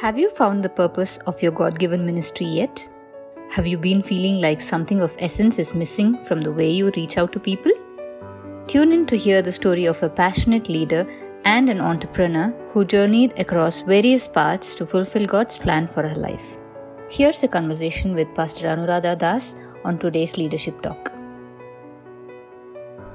Have you found the purpose of your God given ministry yet? Have you been feeling like something of essence is missing from the way you reach out to people? Tune in to hear the story of a passionate leader and an entrepreneur who journeyed across various paths to fulfill God's plan for her life. Here's a conversation with Pastor Anuradha Das on today's Leadership Talk.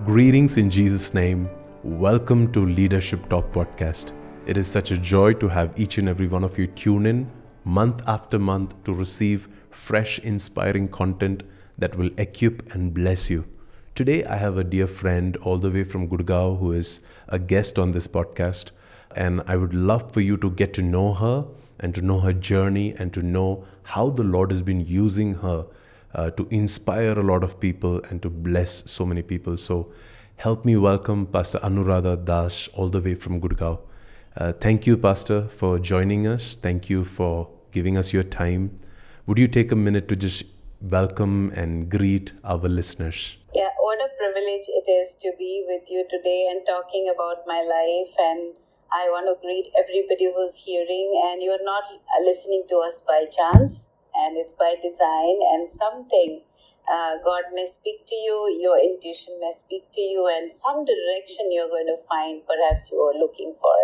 Greetings in Jesus' name. Welcome to Leadership Talk podcast. It is such a joy to have each and every one of you tune in month after month to receive fresh, inspiring content that will equip and bless you. Today, I have a dear friend all the way from Gurgaon who is a guest on this podcast, and I would love for you to get to know her and to know her journey and to know how the Lord has been using her uh, to inspire a lot of people and to bless so many people. So, help me welcome Pastor Anuradha Das all the way from Gurgaon. Uh, thank you, Pastor, for joining us. Thank you for giving us your time. Would you take a minute to just welcome and greet our listeners? Yeah, what a privilege it is to be with you today and talking about my life. And I want to greet everybody who's hearing, and you're not listening to us by chance, and it's by design and something. Uh, God may speak to you, your intuition may speak to you, and some direction you're going to find, perhaps you are looking for.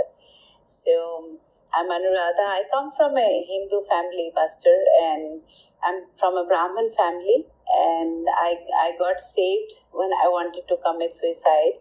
So I'm Anuradha. I come from a Hindu family, pastor, and I'm from a Brahmin family. And I, I got saved when I wanted to commit suicide.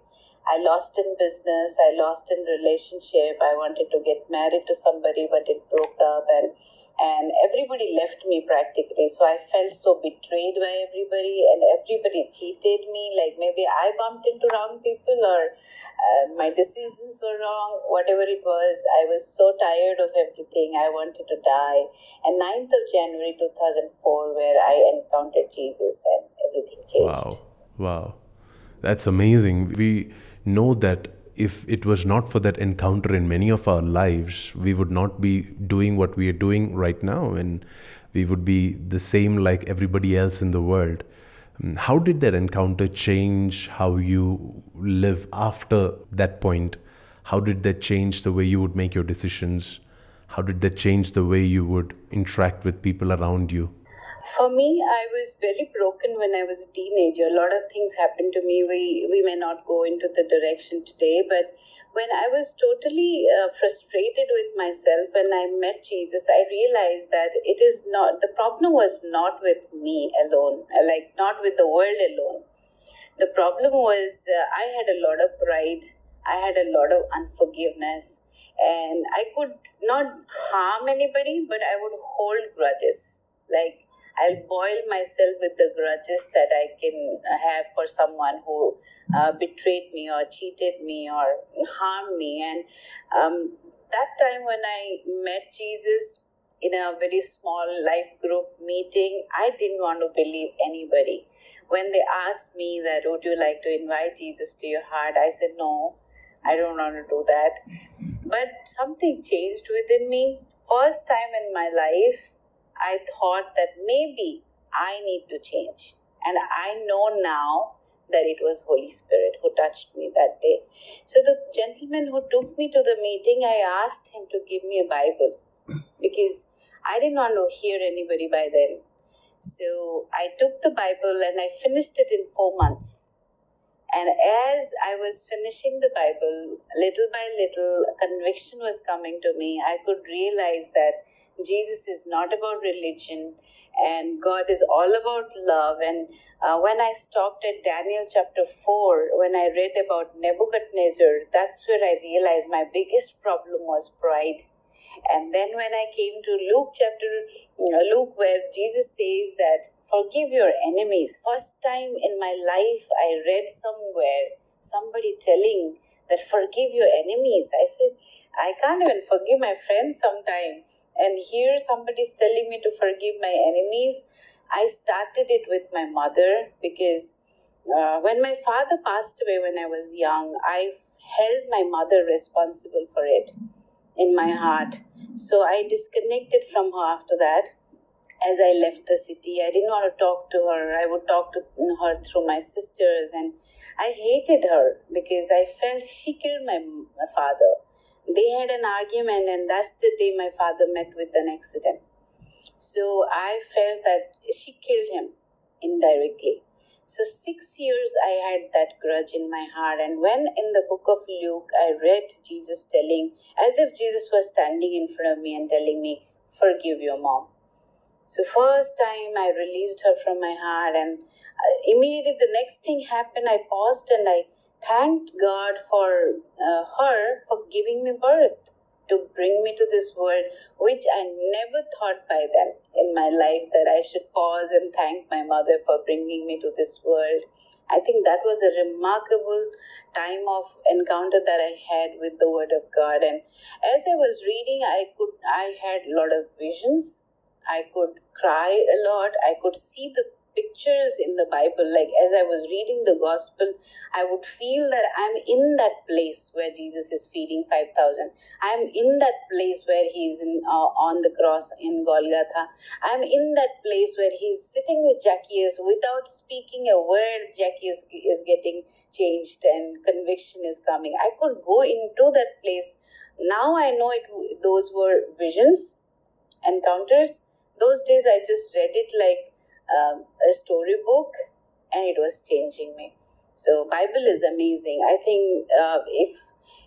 I lost in business, I lost in relationship. I wanted to get married to somebody, but it broke up, and and everybody left me practically. So I felt so betrayed by everybody, and everybody cheated me. Like maybe I bumped into wrong people, or uh, my decisions were wrong. Whatever it was, I was so tired of everything. I wanted to die. And 9th of January 2004, where I encountered Jesus, and everything changed. Wow, wow, that's amazing. We know that if it was not for that encounter in many of our lives, we would not be doing what we are doing right now, and we would be the same like everybody else in the world. Um, how did that encounter change how you live after that point? How did that change the way you would make your decisions? How did that change the way you would interact with people around you? For me, I was very broken when I was a teenager. A lot of things happened to me. We, we may not go into the direction today, but when I was totally uh, frustrated with myself and I met Jesus, I realized that it is not, the problem was not with me alone, like not with the world alone. The problem was uh, I had a lot of pride, I had a lot of unforgiveness, and I could not harm anybody, but I would hold grudges. Like I'll boil myself with the grudges that I can have for someone who uh, betrayed me or cheated me or harmed me. And um, that time when I met Jesus in a very small life group meeting, I didn't want to believe anybody. When they asked me that, would you like to invite Jesus to your heart? I said, no, I don't want to do that. But something changed within me. First time in my life, I thought that maybe I need to change. And I know now that it was Holy Spirit who touched me that day. So the gentleman who took me to the meeting, I asked him to give me a Bible because I didn't want to hear anybody by then. So I took the Bible and I finished it in four months. And as I was finishing the Bible, little by little, a conviction was coming to me. I could realize that Jesus is not about religion and God is all about love. And uh, when I stopped at Daniel chapter 4, when I read about Nebuchadnezzar, that's where I realized my biggest problem was pride. And then when I came to Luke chapter, uh, Luke, where Jesus says that forgive your enemies. First time in my life, I read somewhere somebody telling that forgive your enemies. I said, I can't even forgive my friends sometimes and here somebody's telling me to forgive my enemies. I started it with my mother because uh, when my father passed away when I was young, I held my mother responsible for it in my heart. So I disconnected from her after that. As I left the city, I didn't want to talk to her. I would talk to her through my sisters, and I hated her because I felt she killed my father they had an argument, and that's the day my father met with an accident. So I felt that she killed him indirectly. So, six years I had that grudge in my heart. And when in the book of Luke I read Jesus telling, as if Jesus was standing in front of me and telling me, Forgive your mom. So, first time I released her from my heart, and uh, immediately the next thing happened. I paused and I thanked God for uh, her for giving me birth to bring me to this world, which I never thought by then in my life that I should pause and thank my mother for bringing me to this world. I think that was a remarkable time of encounter that I had with the Word of God. And as I was reading, I could I had a lot of visions. I could cry a lot. I could see the pictures in the Bible. Like as I was reading the gospel, I would feel that I'm in that place where Jesus is feeding 5,000. I'm in that place where he's in, uh, on the cross in Golgotha. I'm in that place where he's sitting with Zacchaeus without speaking a word. Zacchaeus is getting changed and conviction is coming. I could go into that place. Now I know it. Those were visions, encounters. Those days I just read it like um, a storybook and it was changing me. So bible is amazing. I think uh, if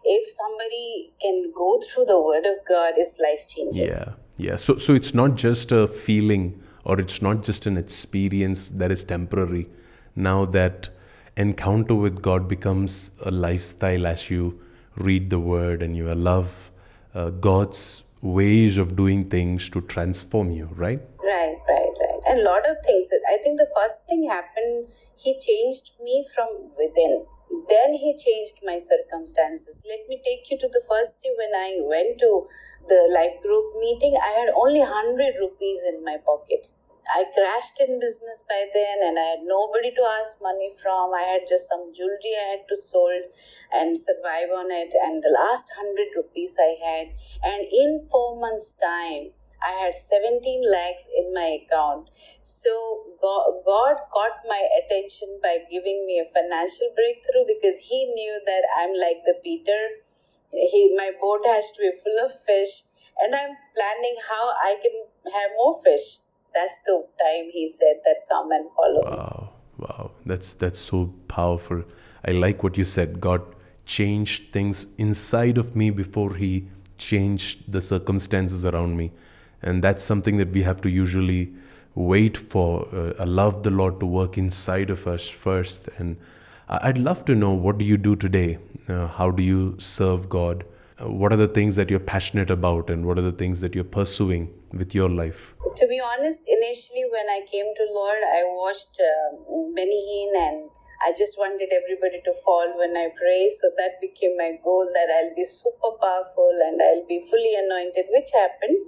if somebody can go through the word of god it's life changing yeah yeah. So so it's not just a feeling or it's not just an experience that is temporary. Now that encounter with god becomes a lifestyle as you read the word and you love uh, god's ways of doing things to transform you right a lot of things. I think the first thing happened, he changed me from within. Then he changed my circumstances. Let me take you to the first day when I went to the life group meeting. I had only 100 rupees in my pocket. I crashed in business by then and I had nobody to ask money from. I had just some jewelry I had to sold and survive on it. And the last 100 rupees I had. And in four months' time, I had 17 lakhs in my account. So God, God caught my attention by giving me a financial breakthrough because He knew that I'm like the Peter. He, my boat has to be full of fish, and I'm planning how I can have more fish. That's the time He said that come and follow. Wow, wow, that's that's so powerful. I like what you said. God changed things inside of me before He changed the circumstances around me and that's something that we have to usually wait for uh, allow the lord to work inside of us first. And i'd love to know what do you do today? Uh, how do you serve god? Uh, what are the things that you're passionate about and what are the things that you're pursuing with your life? To be honest initially when i came to lord i watched uh, benny hinn and I just wanted everybody to fall when I pray. So that became my goal that I'll be super powerful and I'll be fully anointed, which happened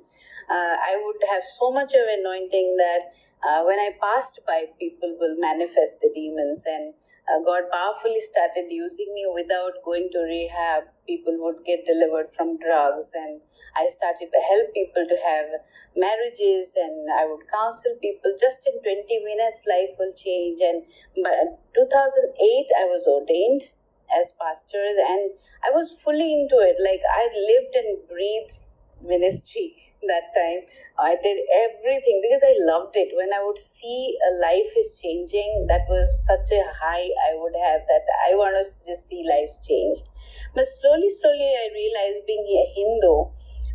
uh, I would have so much of anointing that uh, when I passed by, people will manifest the demons. And uh, God powerfully started using me without going to rehab. People would get delivered from drugs, and I started to help people to have marriages, and I would counsel people. Just in 20 minutes, life will change. And by 2008, I was ordained as pastors, and I was fully into it. Like I lived and breathed ministry that time. I did everything because I loved it. When I would see a life is changing, that was such a high I would have that I want to just see lives changed. But slowly, slowly, I realized being a Hindu,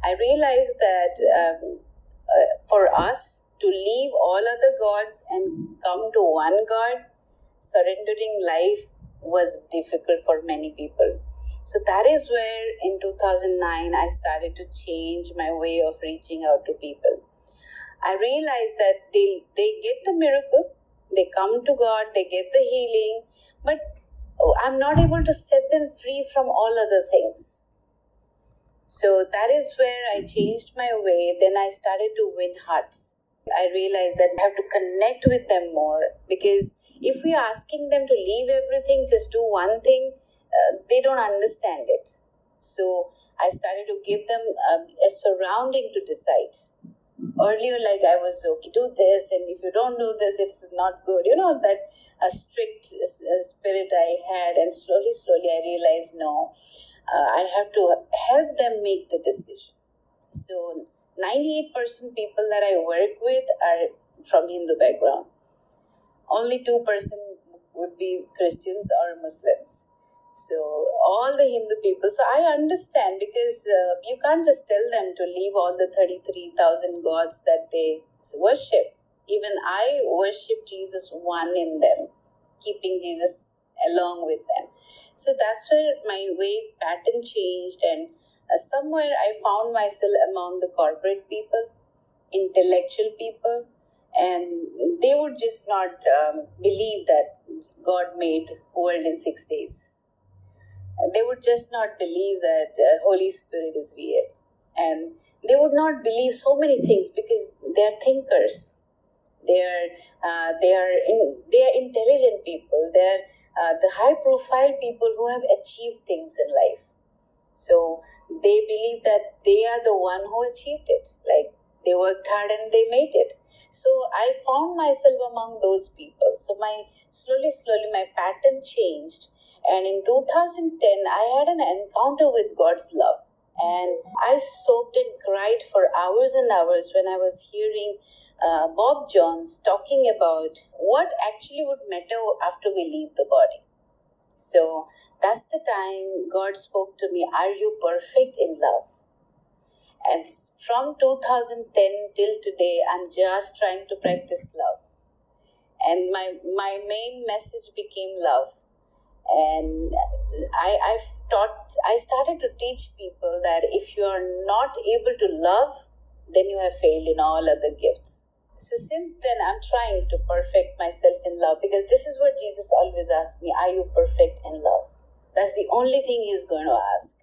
I realized that um, uh, for us to leave all other gods and come to one God, surrendering life was difficult for many people. So that is where in 2009 I started to change my way of reaching out to people. I realized that they, they get the miracle, they come to God, they get the healing, but oh, I'm not able to set them free from all other things. So that is where I changed my way. Then I started to win hearts. I realized that I have to connect with them more because if we're asking them to leave everything, just do one thing, uh, they don't understand it. So I started to give them um, a surrounding to decide. Earlier, like I was okay, do this, and if you don't do this, it's not good. You know that a strict uh, spirit I had, and slowly, slowly, I realized no. uh, I have to help them make the decision. So 98% people that I work with are from Hindu background. Only 2% would be Christians or Muslims. So all the Hindu people. So I understand because uh, you can't just tell them to leave all the 33,000 gods that they worship. Even I worship Jesus one in them, keeping Jesus along with them. So that's where my way pattern changed, and uh, somewhere I found myself among the corporate people, intellectual people, and they would just not um, believe that God made world in six days. They would just not believe that uh, Holy Spirit is real, and they would not believe so many things because they are thinkers. They are uh, they are in, they are intelligent people. They are uh, the high profile people who have achieved things in life. So they believe that they are the one who achieved it. Like they worked hard and they made it. So I found myself among those people. So my slowly, slowly my pattern changed. And in 2010, I had an encounter with God's love. And I sobbed and cried for hours and hours when I was hearing uh, Bob Jones talking about what actually would matter after we leave the body. So that's the time God spoke to me Are you perfect in love? And from 2010 till today, I'm just trying to practice love. And my, my main message became love. And I, I've taught, I started to teach people that if you are not able to love, then you have failed in all other gifts. So since then, I'm trying to perfect myself in love because this is what Jesus always asks me Are you perfect in love? That's the only thing He's going to ask.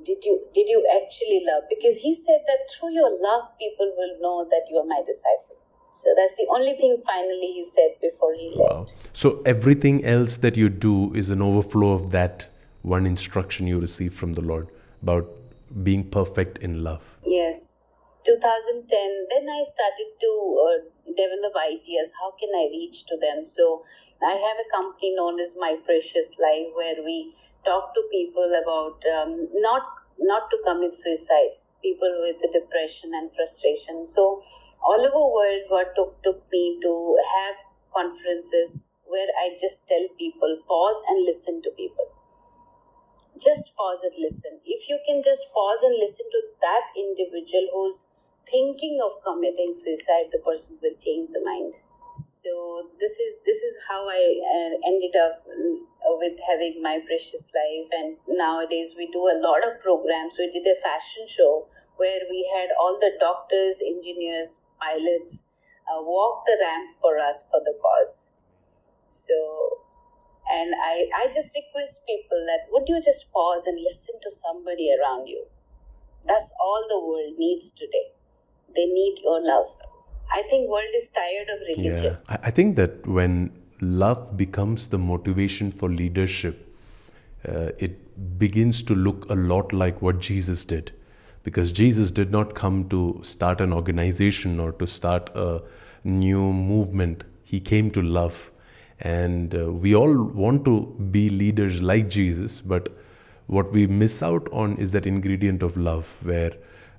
Did you, did you actually love? Because He said that through your love, people will know that you are my disciple. So that's the only thing finally He said before He left. Wow. So everything else that you do is an overflow of that one instruction you received from the Lord about being perfect in love. Yes 2010 then i started to uh, develop ideas how can i reach to them so i have a company known as my precious life where we talk to people about um, not not to commit suicide people with depression and frustration so all over world god took, took me to have conferences where i just tell people pause and listen to people just pause and listen. If you can just pause and listen to that individual who's thinking of committing suicide, the person will change the mind. So this is this is how I uh, ended up with having my precious life. And nowadays we do a lot of programs. We did a fashion show where we had all the doctors, engineers, pilots uh, walk the ramp for us for the cause. So and I, I just request people that would you just pause and listen to somebody around you? That's all the world needs today. They need your love. I think world is tired of religion. Yeah. I think that when love becomes the motivation for leadership uh, it begins to look a lot like what jesus did because jesus did not come to start an organization or to start a new movement. He came to love. And uh, we all want to be leaders like jesus but what we miss out on is that ingredient of love where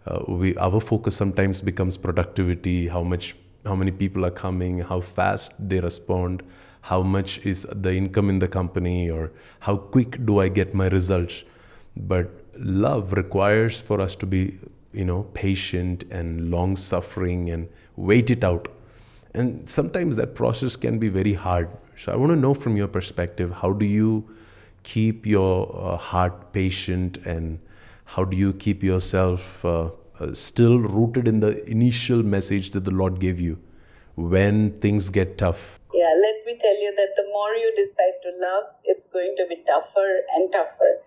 uh, we our focus sometimes becomes productivity how much how many people are coming how fast they respond how much is the income in the company or how quick do i get my results. But love requires for us to be you know patient and long suffering and wait it out and sometimes that process can be very hard so i want to know from your perspective how do you keep your uh, heart patient and how do you keep yourself uh, uh, still rooted in the initial message that the Lord gave you when things get tough? Yeah, let me tell you that the more you decide to love, it's going to be tougher and tougher.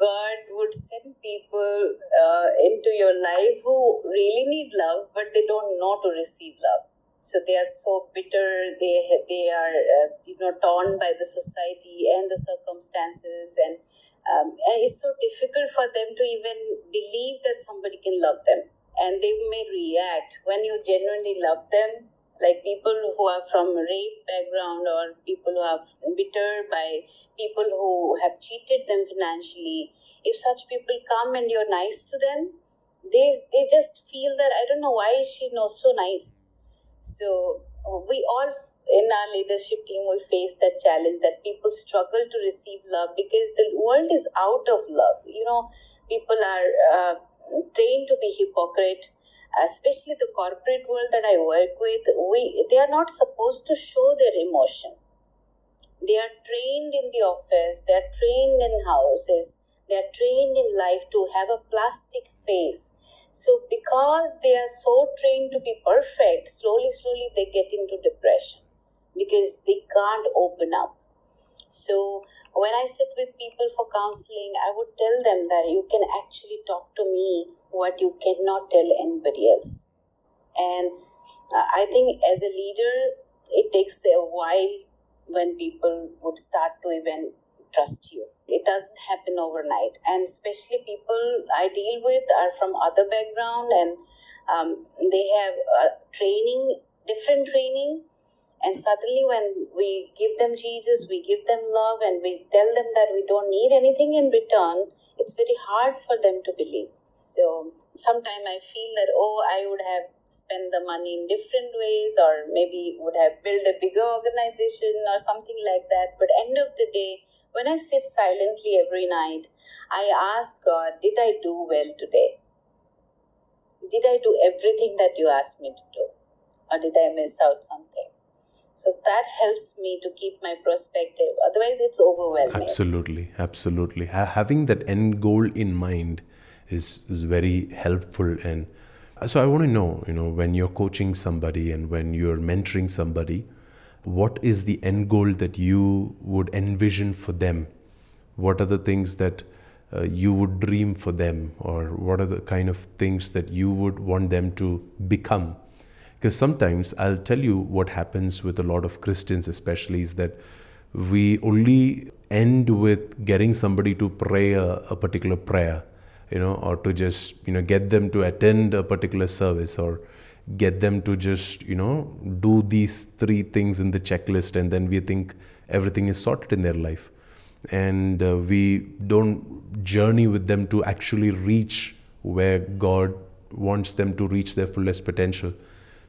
God would send people uh, into your life who really need love, but they don't know to receive love. So they are so bitter. They they are uh, you know torn by the society and the circumstances, and um, and it's so difficult for them to even believe that somebody can love them. And they may react when you genuinely love them. Like people who are from rape background or people who are bitter by people who have cheated them financially if such people come and you're nice to them they they just feel that i don't know why is she not so nice. So we all in our leadership team we face that challenge that people struggle to receive love because the world is out of love. You know people are uh, trained to be hypocrite especially the corporate world that I work with, we they are not supposed to show their emotion. They are trained in the office, they are trained in houses, they are trained in life to have a plastic face. So because they are so trained to be perfect, slowly, slowly they get into depression because they can't open up. So when I sit with people for counseling, I would tell them that you can actually talk to me what you cannot tell anybody else. And uh, I think as a leader, it takes a while when people would start to even trust you. It doesn't happen overnight. And especially people I deal with are from other background and um, they have uh, training, different training. And suddenly, when we give them Jesus, we give them love, and we tell them that we don't need anything in return, it's very hard for them to believe. So sometimes I feel that, oh, I would have spent the money in different ways or maybe would have built a bigger organization or something like that. But end of the day, when I sit silently every night, I ask God, did I do well today? Did I do everything that you asked me to do? Or did I miss out something? So that helps me to keep my perspective. Otherwise, it's overwhelming. Absolutely, absolutely. Ha- having that end goal in mind is, is very helpful and so i want to know you know when you're coaching somebody and when you're mentoring somebody what is the end goal that you would envision for them? What are the things that uh, you would dream for them or what are the kind of things that you would want them to become? Because sometimes i'll tell you what happens with a lot of christians especially is that we only end with getting somebody to pray a, a particular prayer you know, or to just, you know, get them to attend a particular service or get them to just, you know, do these three things in the checklist and then we think everything is sorted in their life. And uh, we don't journey with them to actually reach where God wants them to reach their fullest potential.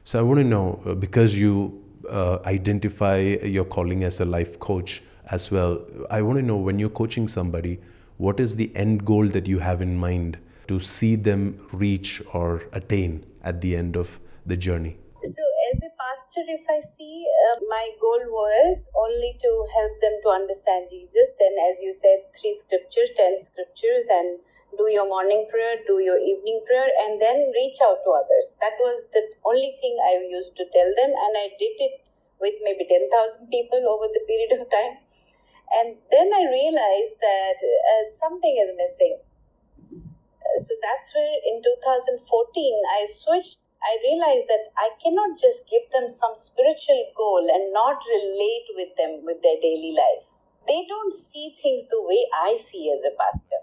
So I want to know uh, because you uh, identify your calling as a life coach as well, I want to know when you're coaching somebody, what is the end goal that you have in mind to see them reach or attain at the end of the journey? So, as a pastor, if I see uh, my goal was only to help them to understand Jesus, then, as you said, three scriptures, ten scriptures, and do your morning prayer, do your evening prayer, and then reach out to others. That was the only thing I used to tell them, and I did it with maybe 10,000 people over the period of time. And then I realized that uh, something is missing. So that's where in 2014 I switched. I realized that I cannot just give them some spiritual goal and not relate with them with their daily life. They don't see things the way I see as a pastor.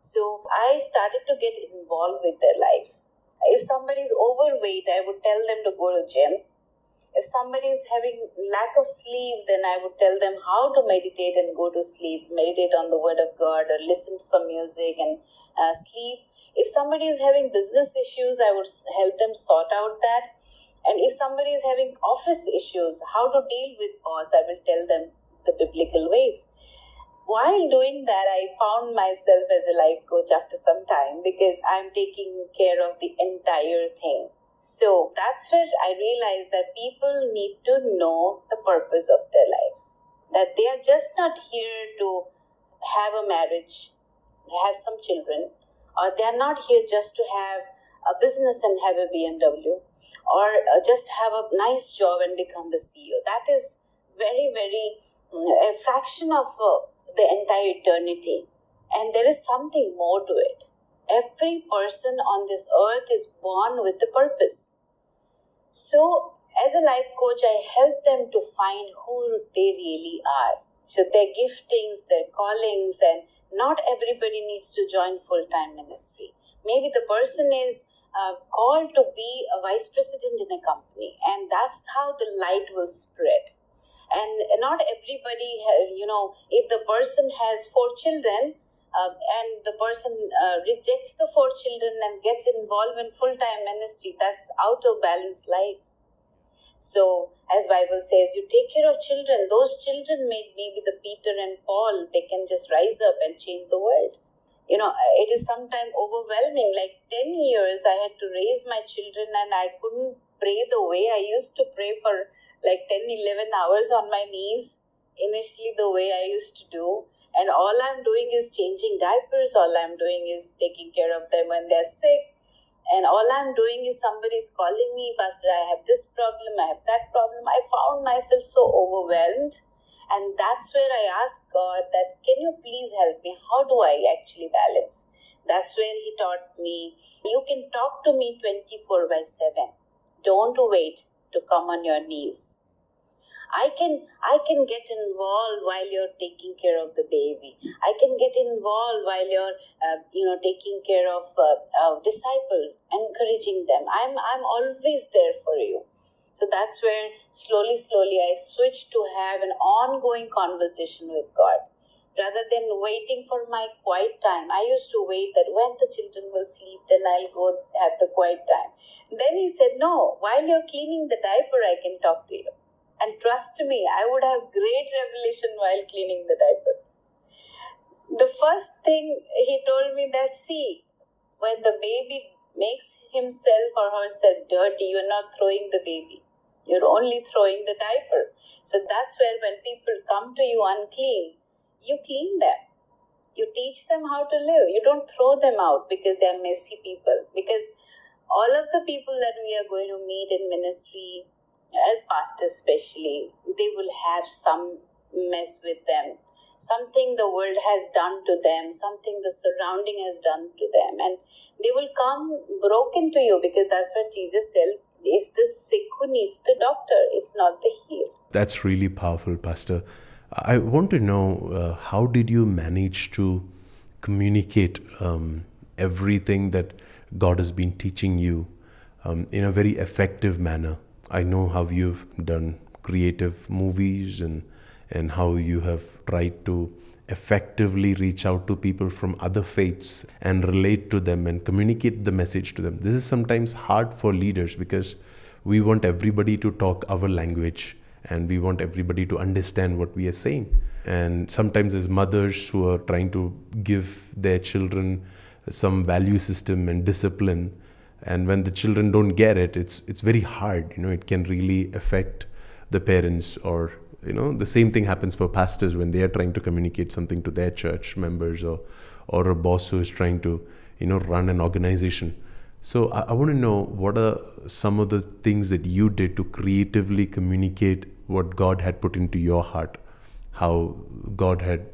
So I started to get involved with their lives. If somebody is overweight, I would tell them to go to gym somebody is having lack of sleep then i would tell them how to meditate and go to sleep. Meditate on the word of god or listen to some music and uh, sleep. If somebody is having business issues i would help them sort out that. And if somebody is having office issues how to deal with boss i will tell them the biblical ways. While doing that i found myself as a life coach after some time because i'm taking care of the entire thing so that's where I realized that people need to know the purpose of their lives. That they are just not here to have a marriage, have some children, or they are not here just to have a business and have a BMW, or uh, just have a nice job and become the CEO. That is very, very mm, a fraction of uh, the entire eternity. And there is something more to it every person on this earth is born with a purpose. So, as a life coach, I help them to find who they really are. So, their giftings, their callings, and not everybody needs to join full time ministry. Maybe the person is uh, called to be a vice president in a company, and that's how the light will spread. And not everybody, you know, if the person has four children, uh, and the person uh, rejects the four children and gets involved in full-time ministry that's out of balance life. So as bible says you take care of children. Those children may be the peter and paul they can just rise up and change the world. You know it is sometimes overwhelming. Like 10 years i had to raise my children and i couldn't pray the way i used to pray for like 10 11 hours on my knees initially the way i used to do and all I'm doing is changing diapers, all I'm doing is taking care of them when they're sick. And all I'm doing is somebody's calling me, Pastor, I have this problem, I have that problem. I found myself so overwhelmed. And that's where I asked God that, can you please help me? How do I actually balance? That's where He taught me, you can talk to me 24 by 7. Don't wait to come on your knees I can I can get involved while you're taking care of the baby. I can get involved while you're uh, you know taking care of uh, uh, disciple, encouraging them. I'm I'm always there for you. So that's where slowly slowly I switched to have an ongoing conversation with God rather than waiting for my quiet time. I used to wait that when the children will sleep, then I'll go have the quiet time. Then he said, No, while you're cleaning the diaper, I can talk to you. And trust me, I would have great revelation while cleaning the diaper. The first thing he told me that, see, when the baby makes himself or herself dirty, you're not throwing the baby. You're only throwing the diaper. So that's where when people come to you unclean, you clean them. You teach them how to live. You don't throw them out because they're messy people. Because all of the people that we are going to meet in ministry, as pastors especially, they will have some mess with them. Something the world has done to them, something the surrounding has done to them, and they will come broken to you because that's what Jesus said. It's the sick who needs the doctor, it's not the healed. That's really powerful, Pastor. I want to know uh, how did you manage to communicate um, everything that God has been teaching you um, in a very effective manner? I know how you've done creative movies and and how you have tried to effectively reach out to people from other faiths and relate to them and communicate the message to them. This is sometimes hard for leaders because we want everybody to talk our language and we want everybody to understand what we are saying. And sometimes, as mothers who are trying to give their children some value system and discipline, and when the children don't get it it's it's very hard you know it can really affect the parents or you know the same thing happens for pastors when they are trying to communicate something to their church members or or a boss who is trying to you know run an organization. So I, I want to know what are some of the things that you did to creatively communicate what god had put into your heart? How god had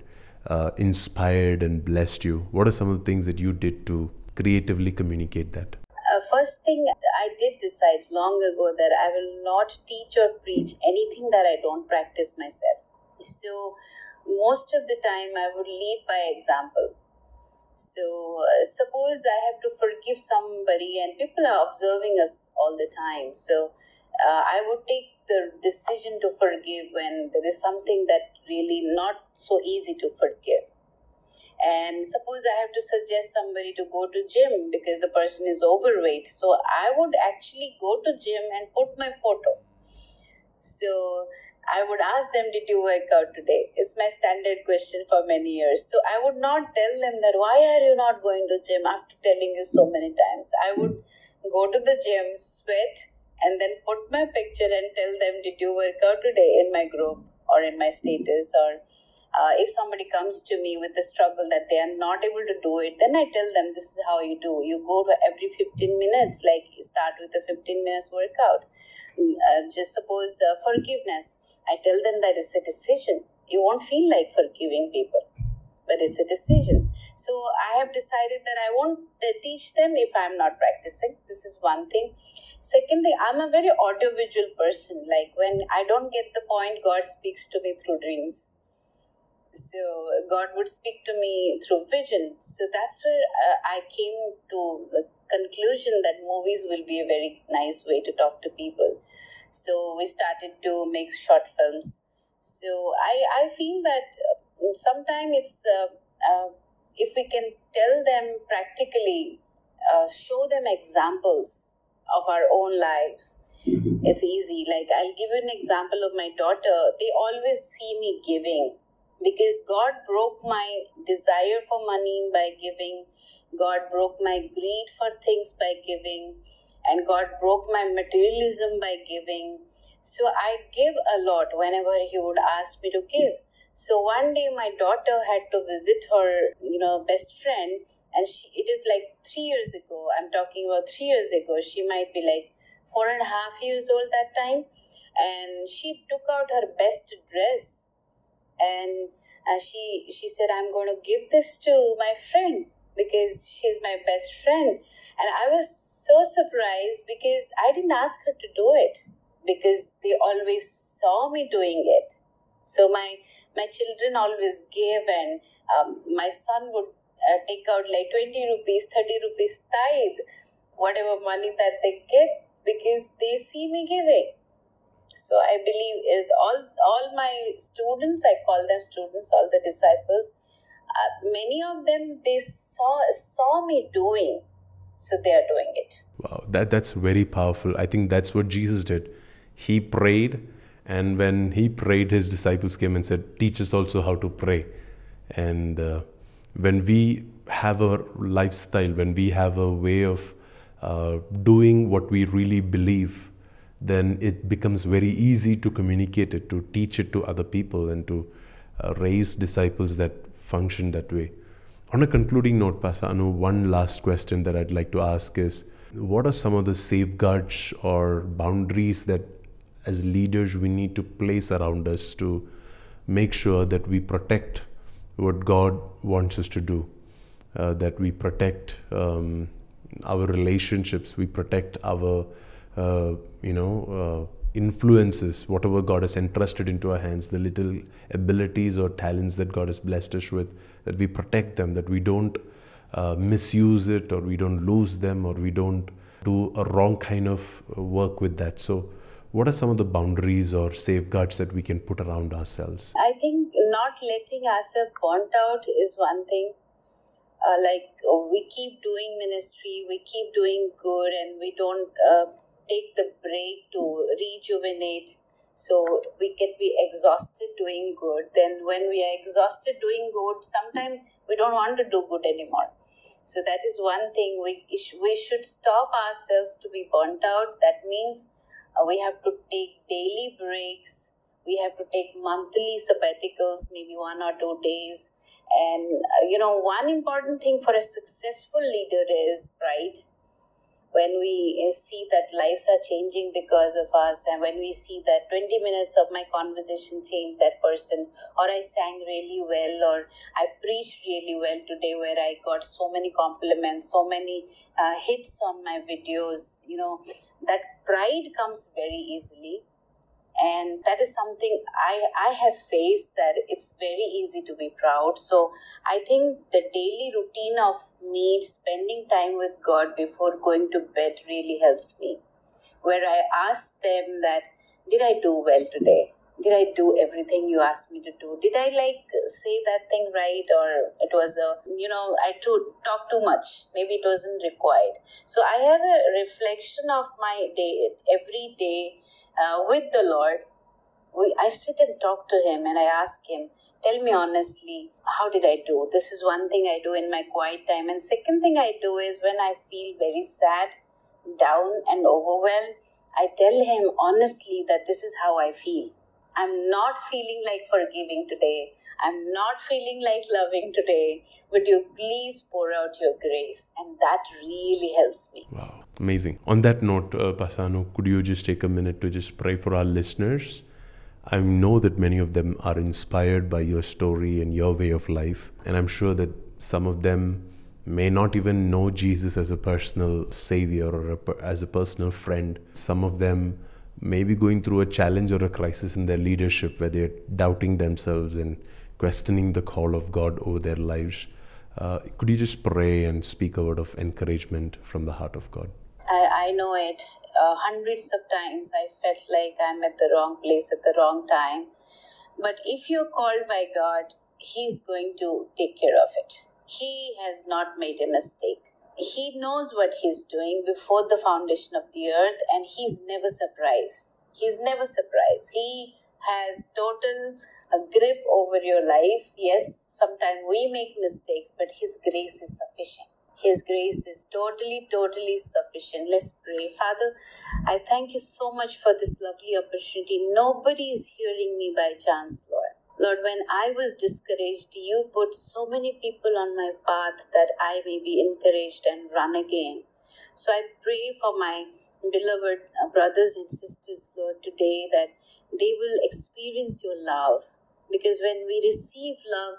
uh, inspired and blessed you. What are some of the things that you did to creatively communicate that first thing I did decide long ago that I will not teach or preach anything that I don't practice myself. So, most of the time, I would lead by example. So, uh, suppose I have to forgive somebody, and people are observing us all the time. So, uh, I would take the decision to forgive when there is something that really not so easy to forgive and suppose i have to suggest somebody to go to gym because the person is overweight. So i would actually go to gym and put my photo. So i would ask them did you work out today? It's my standard question for many years. So i would not tell them that why are you not going to gym after telling you so many times? I would go to the gym sweat and then put my picture and tell them did you work out today in my group or in my status or uh, if somebody comes to me with a struggle that they are not able to do it, then I tell them this is how you do. You go to every 15 minutes, like start with a 15 minutes workout. Uh, just suppose uh, forgiveness. I tell them that it's a decision. You won't feel like forgiving people, but it's a decision. So I have decided that I won't teach them if I'm not practicing. This is one thing. Second thing, I'm a very audiovisual person. Like when I don't get the point, God speaks to me through dreams so God would speak to me through vision. So that's where uh, I came to the conclusion that movies will be a very nice way to talk to people. So we started to make short films. So I, I feel that uh, sometimes it's uh, uh, if we can tell them practically, uh, show them examples of our own lives. It's easy. Like I'll give you an example of my daughter. They always see me giving because God broke my desire for money by giving. God broke my greed for things by giving. And God broke my materialism by giving. So I give a lot whenever He would ask me to give. So one day my daughter had to visit her, you know, best friend, and she, it is like three years ago. I'm talking about three years ago. She might be like four and a half years old that time, and she took out her best dress and uh, she she said i'm going to give this to my friend because she's my best friend. And i was so surprised because i didn't ask her to do it because they always saw me doing it. So my my children always give and um, my son would uh, take out like 20 rupees 30 rupees tithe whatever money that they get because they see me giving so I believe is all all my students, I call them students, all the disciples, uh, many of them they saw saw me doing, so they are doing it. Wow, that that's very powerful. I think that's what Jesus did. He prayed, and when he prayed, his disciples came and said, "Teach us also how to pray." And uh, when we have a lifestyle, when we have a way of uh, doing what we really believe then it becomes very easy to communicate it, to teach it to other people, and to uh, raise disciples that function that way. On a concluding note, Pastor Anu, one last question that I'd like to ask is what are some of the safeguards or boundaries that as leaders we need to place around us to make sure that we protect what God wants us to do, uh, that we protect um, our relationships, we protect our you know, uh, influences, whatever God has entrusted into our hands, the little abilities or talents that God has blessed us with, that we protect them, that we don't uh, misuse it or we don't lose them or we don't do a wrong kind of work with that. So, what are some of the boundaries or safeguards that we can put around ourselves? I think not letting ourselves burnt out is one thing. Uh, like we keep doing ministry, we keep doing good, and we don't uh, take the break to rejuvenate so we can be exhausted doing good. Then when we are exhausted doing good sometimes we don't want to do good anymore. So that is one thing we, we should stop ourselves to be burnt out. That means uh, we have to take daily breaks. We have to take monthly sabbaticals maybe one or two days. And uh, you know one important thing for a successful leader is pride when we eh, see that lives are changing because of us and when we see that 20 minutes of my conversation changed that person or i sang really well or i preached really well today where i got so many compliments so many uh, hits on my videos you know that pride comes very easily and that is something I, I have faced that it's very easy to be proud. So i think the daily routine of me spending time with god before going to bed really helps me. Where i ask them that did i do well today? Did i do everything you asked me to do? Did i like say that thing right? Or it was a you know i to talk too much. Maybe it wasn't required. So i have a reflection of my day every day uh, with the Lord, we, I sit and talk to Him and I ask Him, tell me honestly, how did I do? This is one thing I do in my quiet time. And second thing I do is when I feel very sad, down, and overwhelmed, I tell Him honestly that this is how I feel. I'm not feeling like forgiving today. I'm not feeling like loving today. Would you please pour out your grace? And that really helps me. Wow, amazing. On that note, uh, Pastor Anu, could you just take a minute to just pray for our listeners? I know that many of them are inspired by your story and your way of life. And I'm sure that some of them may not even know Jesus as a personal savior or a, as a personal friend. Some of them may be going through a challenge or a crisis in their leadership where they're doubting themselves and questioning the call of God over their lives. Uh, could you just pray and speak a word of encouragement from the heart of God? I, know it. Uh, hundreds of times I felt like I'm at the wrong place at the wrong time. But if you're called by God, He's going to take care of it. He has not made a mistake. He knows what He's doing before the foundation of the earth, and He's never surprised. He's never surprised. He has total a grip over your life. Yes, sometimes we make mistakes, but His grace is sufficient. His grace is totally, totally sufficient. Let's pray. Father, I thank you so much for this lovely opportunity. Nobody is hearing me by chance, Lord. Lord, when I was discouraged, you put so many people on my path that I may be encouraged and run again. So I pray for my beloved uh, brothers and sisters, Lord, today that they will experience your love. Because when we receive love,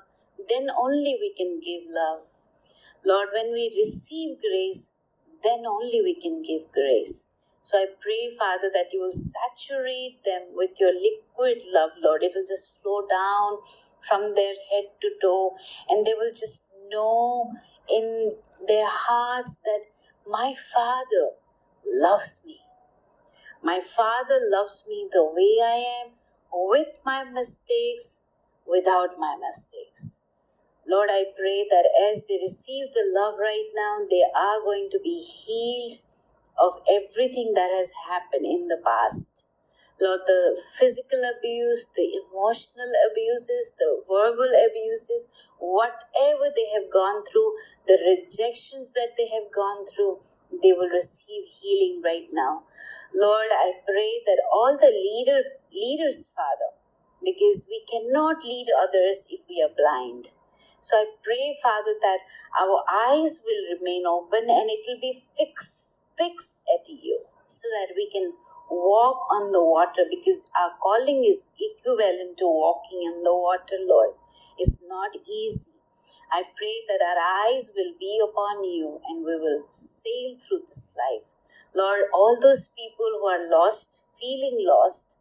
then only we can give love. Lord, when we receive grace, then only we can give grace. So I pray, Father, that you will saturate them with your liquid love, Lord. It will just flow down from their head to toe, and they will just know in their hearts that my Father loves me. My Father loves me the way I am, with my mistakes, without my mistakes. Lord, I pray that as they receive the love right now, they are going to be healed of everything that has happened in the past. Lord, the physical abuse, the emotional abuses, the verbal abuses, whatever they have gone through, the rejections that they have gone through, they will receive healing right now. Lord, I pray that all the leader leaders, Father, because we cannot lead others if we are blind. So I pray, Father, that our eyes will remain open and it will be fixed, fixed at you, so that we can walk on the water because our calling is equivalent to walking in the water, Lord. It's not easy. I pray that our eyes will be upon you and we will sail through this life. Lord, all those people who are lost, feeling lost,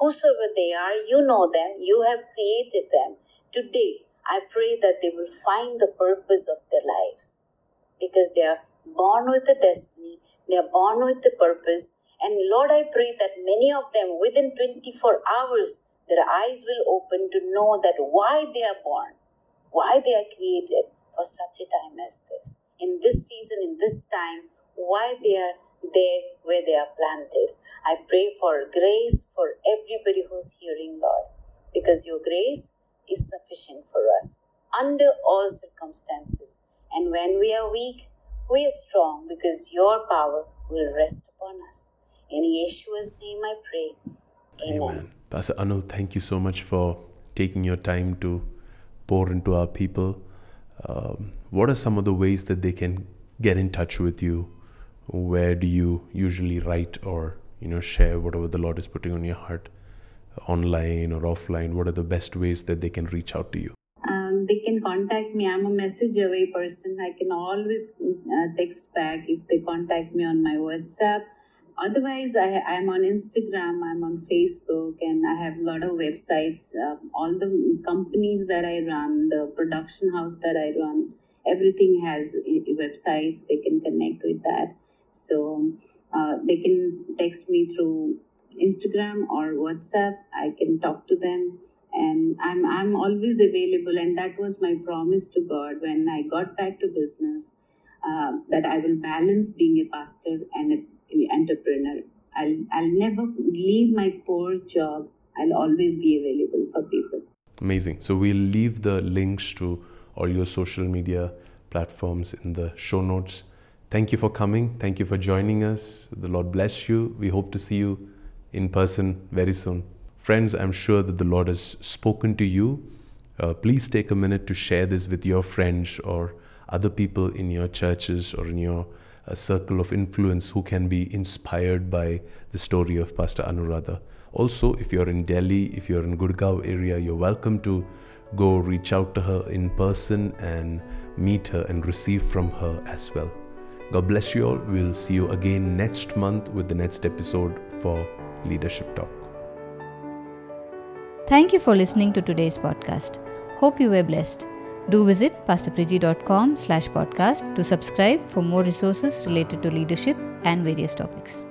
whosoever they are, you know them, you have created them. Today, I pray that they will find the purpose of their lives because they are born with a destiny, they are born with a purpose. And Lord, I pray that many of them within 24 hours, their eyes will open to know that why they are born why they are created for such a time as this. In this season, in this time, why they are there where they are planted. I pray for grace for everybody who's hearing, Lord, because your grace is sufficient for us under all circumstances. And when we are weak, we are strong because your power will rest upon us. In Yeshua's name I pray. Amen. Amen. Pastor Anu, thank you so much for taking your time to pour into our people. Um, what are some of the ways that they can get in touch with you? Where do you usually write or you know share whatever the Lord is putting on your heart, online or offline? What are the best ways that they can reach out to you? Um, they can contact me. I'm a message away person. I can always uh, text back if they contact me on my WhatsApp otherwise I, i'm on instagram i'm on facebook and i have a lot of websites uh, all the companies that i run the production house that i run everything has websites they can connect with that so uh, they can text me through instagram or whatsapp i can talk to them and i'm i'm always available and that was my promise to god when i got back to business uh, that i will balance being a pastor and an entrepreneur. I'll, I'll never leave my core job. I'll always be available for people. Amazing. So we'll leave the links to all your social media platforms in the show notes. Thank you for coming. Thank you for joining us. The Lord bless you. We hope to see you in person very soon. Friends, I'm sure that the Lord has spoken to you. Uh, please take a minute to share this with your friends or other people in your churches or in your a circle of influence who can be inspired by the story of Pastor Anuradha. Also, if you're in Delhi, if you're in Gurgaon area, you're welcome to go reach out to her in person and meet her and receive from her as well. God bless you all. We'll see you again next month with the next episode for Leadership Talk. Thank you for listening to today's podcast. Hope you were blessed. Do visit pastorpriji.com slash podcast to subscribe for more resources related to leadership and various topics.